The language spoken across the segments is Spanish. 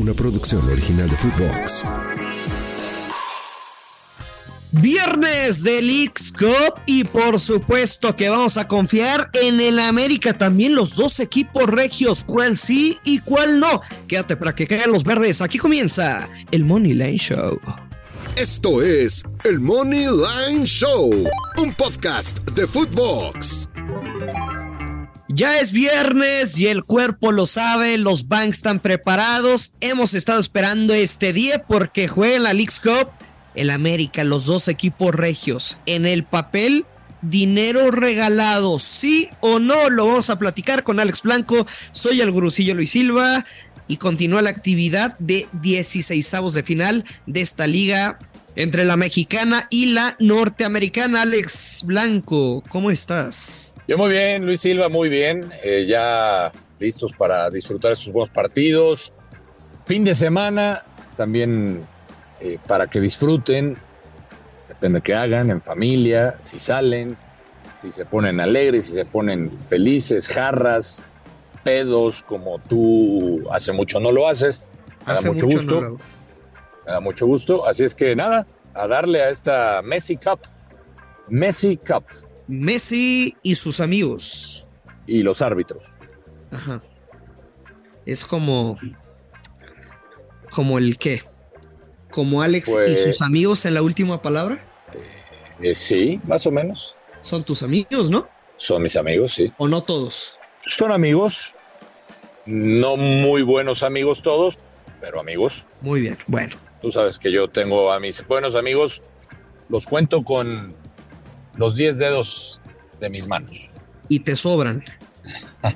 Una producción original de Footbox. Viernes del Leagues Cup y por supuesto que vamos a confiar en el América también los dos equipos regios, cuál sí y cuál no. Quédate para que caigan los verdes. Aquí comienza el Money Line Show. Esto es el Money Line Show, un podcast de Footbox. Ya es viernes y el cuerpo lo sabe, los banks están preparados. Hemos estado esperando este día porque juega en la Leagues Cup el América, los dos equipos regios. En el papel, dinero regalado, sí o no, lo vamos a platicar con Alex Blanco. Soy el gurucillo Luis Silva y continúa la actividad de 16 de final de esta liga entre la mexicana y la norteamericana. Alex Blanco, ¿cómo estás? Yo muy bien, Luis Silva, muy bien. Eh, ya listos para disfrutar estos buenos partidos. Fin de semana, también eh, para que disfruten. Depende de qué hagan, en familia, si salen, si se ponen alegres, si se ponen felices, jarras, pedos, como tú hace mucho no lo haces. Hace mucho, mucho gusto. no lo- Me da mucho gusto. Así es que nada, a darle a esta Messi Cup. Messi Cup Messi y sus amigos. y los árbitros. Ajá. Es como. Como el qué. Como Alex y Pues- sus amigos en la última palabra. Eh, sí, más o menos. Son tus amigos, ¿no? Son mis amigos, sí. O no todos. Son amigos. No muy buenos amigos todos, pero amigos. Muy bien. Bueno. Tú sabes que yo tengo a mis buenos amigos, los cuento con los 10 dedos de mis manos. Y te sobran.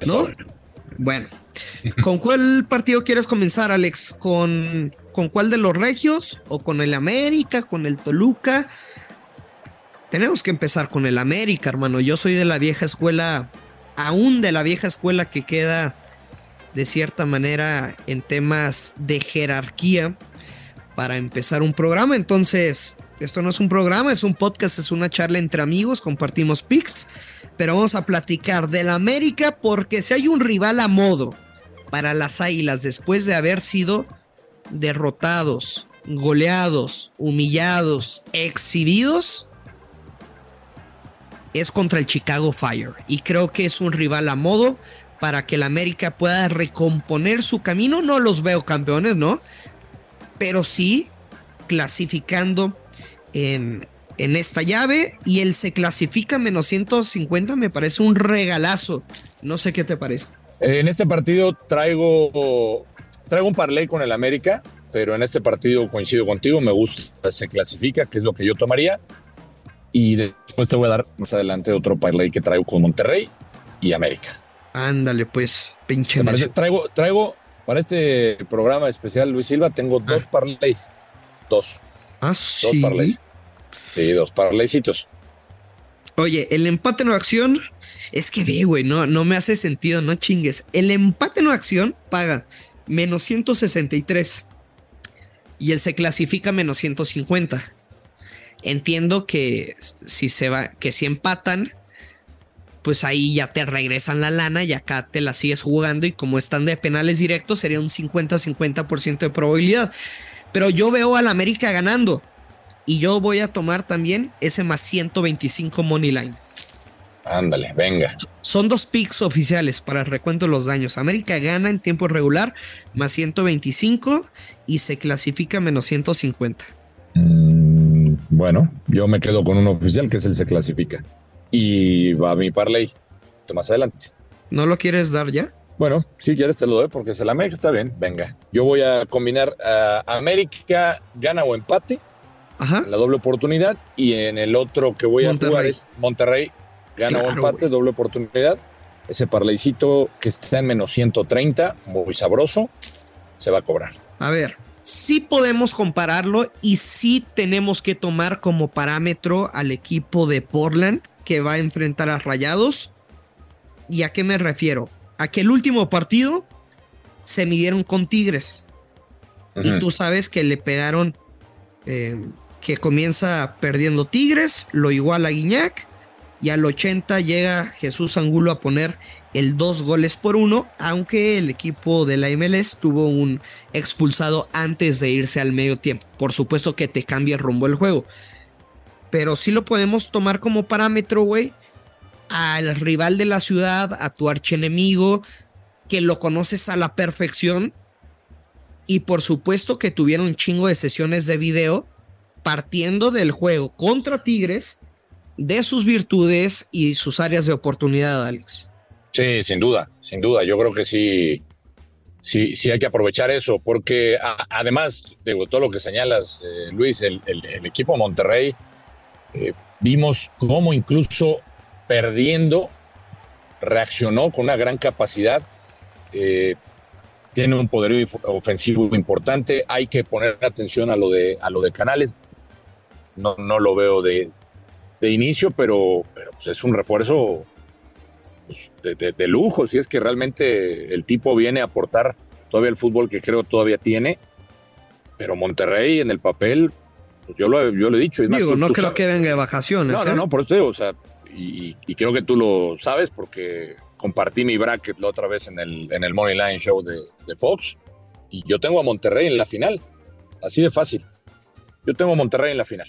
¿No? sobran. Bueno. ¿Con cuál partido quieres comenzar, Alex? ¿Con, ¿Con cuál de los regios? ¿O con el América? ¿Con el Toluca? Tenemos que empezar con el América, hermano. Yo soy de la vieja escuela, aún de la vieja escuela que queda de cierta manera en temas de jerarquía para empezar un programa. Entonces, esto no es un programa, es un podcast, es una charla entre amigos, compartimos pics, pero vamos a platicar del América porque si hay un rival a modo para las Águilas después de haber sido derrotados, goleados, humillados, exhibidos, es contra el Chicago Fire. Y creo que es un rival a modo para que el América pueda recomponer su camino. No los veo campeones, ¿no? Pero sí clasificando en, en esta llave. Y él se clasifica menos 150, me parece un regalazo. No sé qué te parece. En este partido traigo, traigo un parlay con el América, pero en este partido coincido contigo, me gusta, se clasifica, que es lo que yo tomaría. Y después te voy a dar más adelante otro parlay que traigo con Monterrey y América. Ándale, pues, pinche ¿Te parece? Traigo, traigo para este programa especial, Luis Silva, tengo dos parlays. Dos. Ah, Dos sí. parlays. Sí, dos parlaycitos. Oye, el empate en acción es que ve, güey, no, no me hace sentido, no chingues. El empate en acción paga menos 163 y él se clasifica menos 150. Entiendo que si se va, que si empatan, pues ahí ya te regresan la lana y acá te la sigues jugando y como están de penales directos sería un 50-50% de probabilidad. Pero yo veo al América ganando y yo voy a tomar también ese más 125 money line. Ándale, venga. Son dos picks oficiales para el recuento de los daños. América gana en tiempo regular más 125 y se clasifica menos 150. Mm, bueno, yo me quedo con un oficial que es el se clasifica. Y va mi parlay más adelante. ¿No lo quieres dar ya? Bueno, si quieres te lo doy porque es el América está bien. Venga, yo voy a combinar a América gana o empate. Ajá. La doble oportunidad. Y en el otro que voy a jugar es Monterrey gana o empate, doble oportunidad. Ese parlaycito que está en menos 130, muy sabroso, se va a cobrar. A ver, sí podemos compararlo y sí tenemos que tomar como parámetro al equipo de Portland que va a enfrentar a Rayados. ¿Y a qué me refiero? A que el último partido se midieron con Tigres. Y tú sabes que le pegaron, eh, que comienza perdiendo Tigres, lo igual a Guiñac y al 80 llega Jesús Angulo a poner el dos goles por uno, aunque el equipo de la MLS tuvo un expulsado antes de irse al medio tiempo. Por supuesto que te cambia el rumbo del juego. Pero sí lo podemos tomar como parámetro, güey, al rival de la ciudad, a tu archienemigo, que lo conoces a la perfección. Y por supuesto que tuvieron un chingo de sesiones de video partiendo del juego contra Tigres de sus virtudes y sus áreas de oportunidad, Alex. Sí, sin duda, sin duda. Yo creo que sí, sí, sí hay que aprovechar eso, porque además, de todo lo que señalas, eh, Luis, el, equipo Monterrey, eh, vimos cómo incluso perdiendo, reaccionó con una gran capacidad. Eh, tiene un poderío ofensivo importante. Hay que poner atención a lo de, a lo de Canales. No, no lo veo de, de inicio, pero, pero pues, es un refuerzo pues, de, lujo, si es que realmente el tipo viene a aportar todavía el fútbol que creo todavía tiene, pero Monterrey en el papel, pues yo lo, yo lo he dicho. Digo, no creo que venga de vacaciones. No, no, ¿eh? no, por eso digo, o sea, y, creo que tú lo sabes porque compartí mi bracket la otra vez en el, en el Money Line Show de, de Fox y yo tengo a Monterrey en la final, así de fácil. Yo tengo a Monterrey en la final.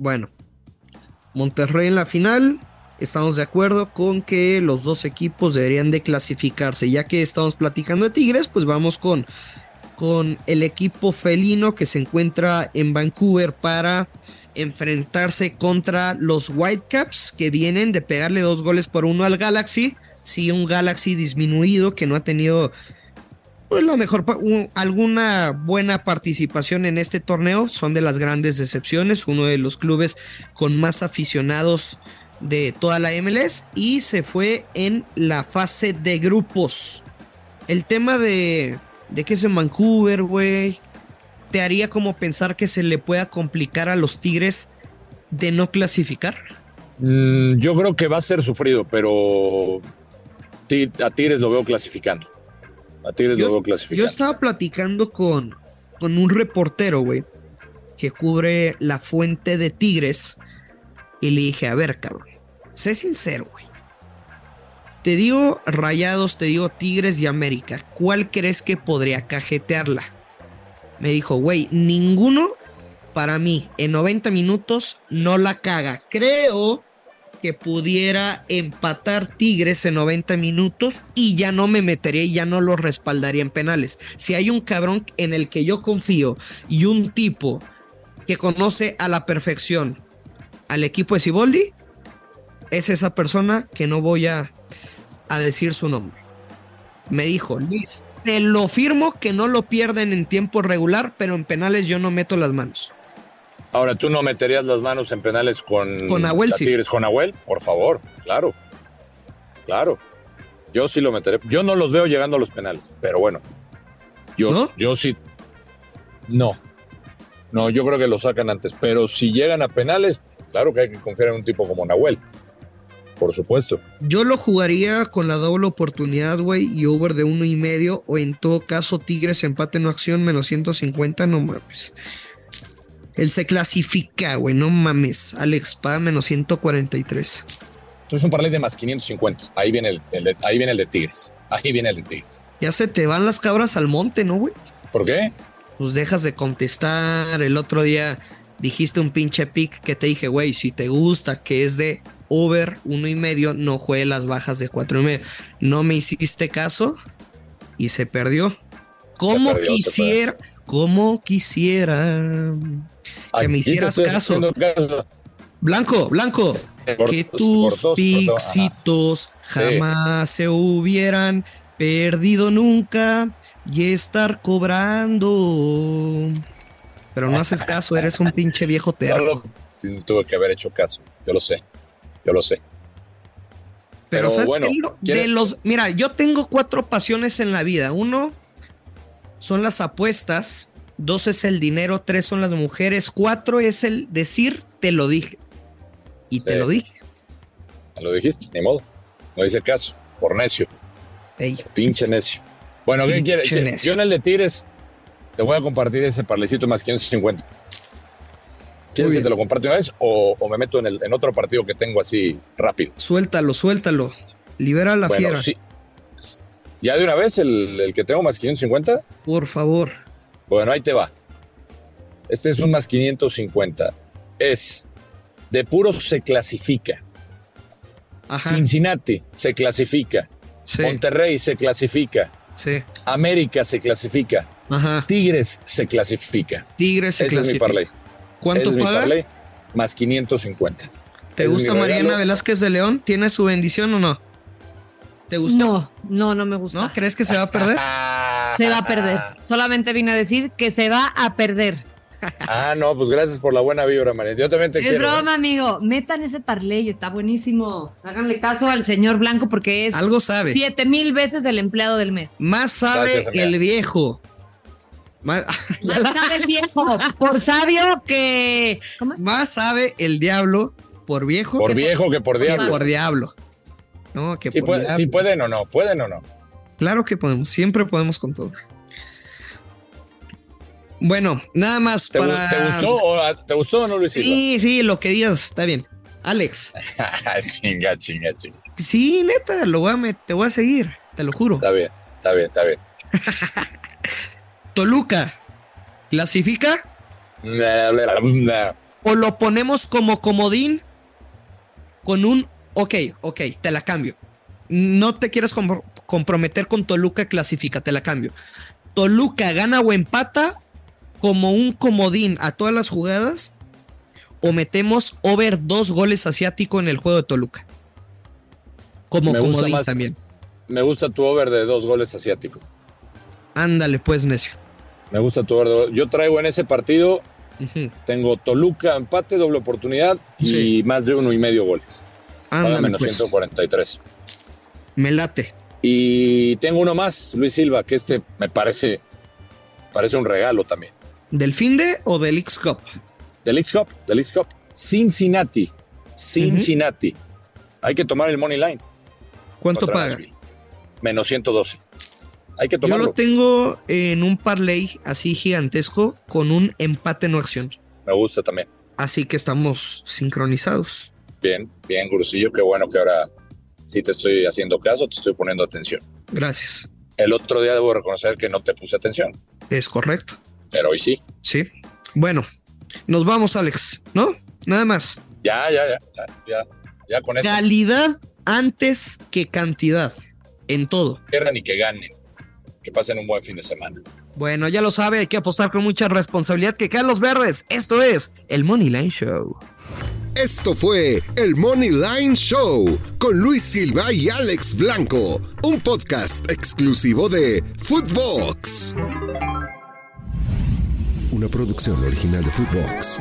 Bueno, Monterrey en la final. Estamos de acuerdo con que los dos equipos deberían de clasificarse. Ya que estamos platicando de Tigres, pues vamos con, con el equipo felino que se encuentra en Vancouver para enfrentarse contra los Whitecaps que vienen de pegarle dos goles por uno al Galaxy. Sí, un Galaxy disminuido que no ha tenido pues la mejor, alguna buena participación en este torneo. Son de las grandes decepciones. Uno de los clubes con más aficionados de toda la MLS. Y se fue en la fase de grupos. El tema de, de que es en Vancouver, güey. ¿Te haría como pensar que se le pueda complicar a los Tigres de no clasificar? Mm, yo creo que va a ser sufrido, pero a Tigres lo veo clasificando. A Tigres yo, Yo estaba platicando con, con un reportero, güey, que cubre la fuente de Tigres. Y le dije, a ver, cabrón, sé sincero, güey. Te digo Rayados, te digo Tigres y América. ¿Cuál crees que podría cajetearla? Me dijo, güey, ninguno para mí en 90 minutos no la caga. Creo que pudiera empatar Tigres en 90 minutos y ya no me metería y ya no lo respaldaría en penales. Si hay un cabrón en el que yo confío y un tipo que conoce a la perfección al equipo de Siboldi es esa persona que no voy a, a decir su nombre. Me dijo, Luis, te lo firmo que no lo pierden en tiempo regular, pero en penales yo no meto las manos. Ahora, ¿tú no meterías las manos en penales con, Con Nahuel, la sí. Tigres con Nahuel? Por favor, claro. Claro. Yo sí lo meteré. Yo no los veo llegando a los penales, pero bueno. Yo, yo sí. No. No, yo creo que lo sacan antes. Pero si llegan a penales, claro que hay que confiar en un tipo como Nahuel. Por supuesto. Yo lo jugaría con la doble oportunidad, güey, y over de uno y medio, o en todo caso, Tigres empate no acción, menos 150, no mames. Él se clasifica, güey, no mames. Alex, paga menos 143. Entonces un parlay de más 550. Ahí viene el, el de- ahí viene el de Tigres. Ahí viene el de Tigres. Ya se te van las cabras al monte, ¿no, güey? ¿Por qué? Pues dejas de contestar. El otro día dijiste un pinche pick que te dije, güey, si te gusta que es de over uno y medio, no juegue las bajas de cuatro y medio. No me hiciste caso y se perdió. Como quisiera, como quisiera que me hicieras caso. Blanco, Blanco, Por- que tus dos, pixitos jamás se hubieran perdido nunca y estar cobrando. Pero no haces caso, eres un pinche viejo terco. Tuve que haber hecho caso. Yo lo sé. Yo lo sé. Pero, Pero ¿sabes bueno, de los, mira, yo tengo cuatro pasiones en la vida. Uno son las apuestas, dos es el dinero, tres son las mujeres, cuatro es el decir te lo dije. Y te lo dije. Lo dijiste, ni modo. No hice caso. Por necio. Ey. Pinche necio. Bueno, ¿qué Pinche quieres? necio. Yo en el de Tigres te voy a compartir ese parlecito más 550. ¿Quieres que te lo comparte una vez o, o me meto en, el, en otro partido que tengo así rápido? Suéltalo, suéltalo. Libera a la bueno, fiera. sí. ¿Ya de una vez el, el que tengo más 550? Por favor. Bueno, ahí te va. Este es un más 550. Es de puro se clasifica. Cincinnati se clasifica. Monterrey se clasifica. Sí. América se clasifica. Ajá. Tigres se clasifica. Tigres se Ese es mi clasifica. parlay. ¿Cuánto Ese es mi paga? parlay, más 550. ¿Te Ese gusta mi Mariana. Velázquez de León? ¿Tiene su bendición o no? ¿Te gusta? No, no, no me gusta. ¿No? ¿Crees que se va a perder? Se va a perder. Solamente vine a decir que se va a perder. Ah, no, pues gracias por la buena vibra, María. Yo también te Es quiero. ¿eh? broma, amigo. Metan ese parlay, está buenísimo. Háganle caso al señor Blanco porque es Algo sabe. siete mil veces el empleado del mes. Más sabe Gracias, el viejo. Más, Más sabe el viejo, por sabio que. ¿Cómo es? más sabe el diablo por viejo Por que viejo que por que diablo. por diablo. No, que por puede- diablo. sí pueden o no, pueden o no. Claro que podemos, siempre podemos con todo. Bueno, nada más ¿Te, para. te gustó o, ¿Te gustó o no, Luis Silva? Sí, sí, lo que digas, está bien. Alex, chinga, chinga, chinga. sí, neta, lo voy a met- te voy a seguir, te lo juro. Está bien, está bien, está bien. Toluca, ¿clasifica? ¿O lo ponemos como comodín con un, ok, ok, te la cambio. No te quieres comprometer con Toluca, clasifica, te la cambio. Toluca gana o empata como un comodín a todas las jugadas o metemos over dos goles asiático en el juego de Toluca. Como Me comodín más. también. Me gusta tu over de dos goles asiático. Ándale, pues, necio. Me gusta tu over Yo traigo en ese partido, tengo Toluca, empate, doble oportunidad y más de uno y medio goles. Ándale, menos pues. 143. Me late. Y tengo uno más, Luis Silva, que este me parece, parece un regalo también. ¿Del fin de o del X Cup? Del X Cup, del X Cup. Cincinnati. Cincinnati. Hay que tomar el money line. ¿Cuánto contra paga? Nashville. Menos 112. Hay que Yo tomarlo. lo tengo en un parlay así gigantesco con un empate no acción. Me gusta también. Así que estamos sincronizados. Bien, bien, Gurusillo. Qué bueno que ahora sí te estoy haciendo caso, te estoy poniendo atención. Gracias. El otro día debo reconocer que no te puse atención, Es correcto. pero hoy sí. Sí. Bueno, nos vamos, Alex, ¿no? Nada más. Ya, ya, ya, ya, ya, ya con eso. Calidad antes que cantidad. En todo. Pierdan y que ganen. Que pasen un buen fin de semana. Bueno, ya lo sabe, hay que apostar con mucha responsabilidad que caen los verdes. Esto es el Money Line Show. Esto fue el Money Line Show con Luis Silva y Alex Blanco, un podcast exclusivo de Footbox. Una producción original de Footbox.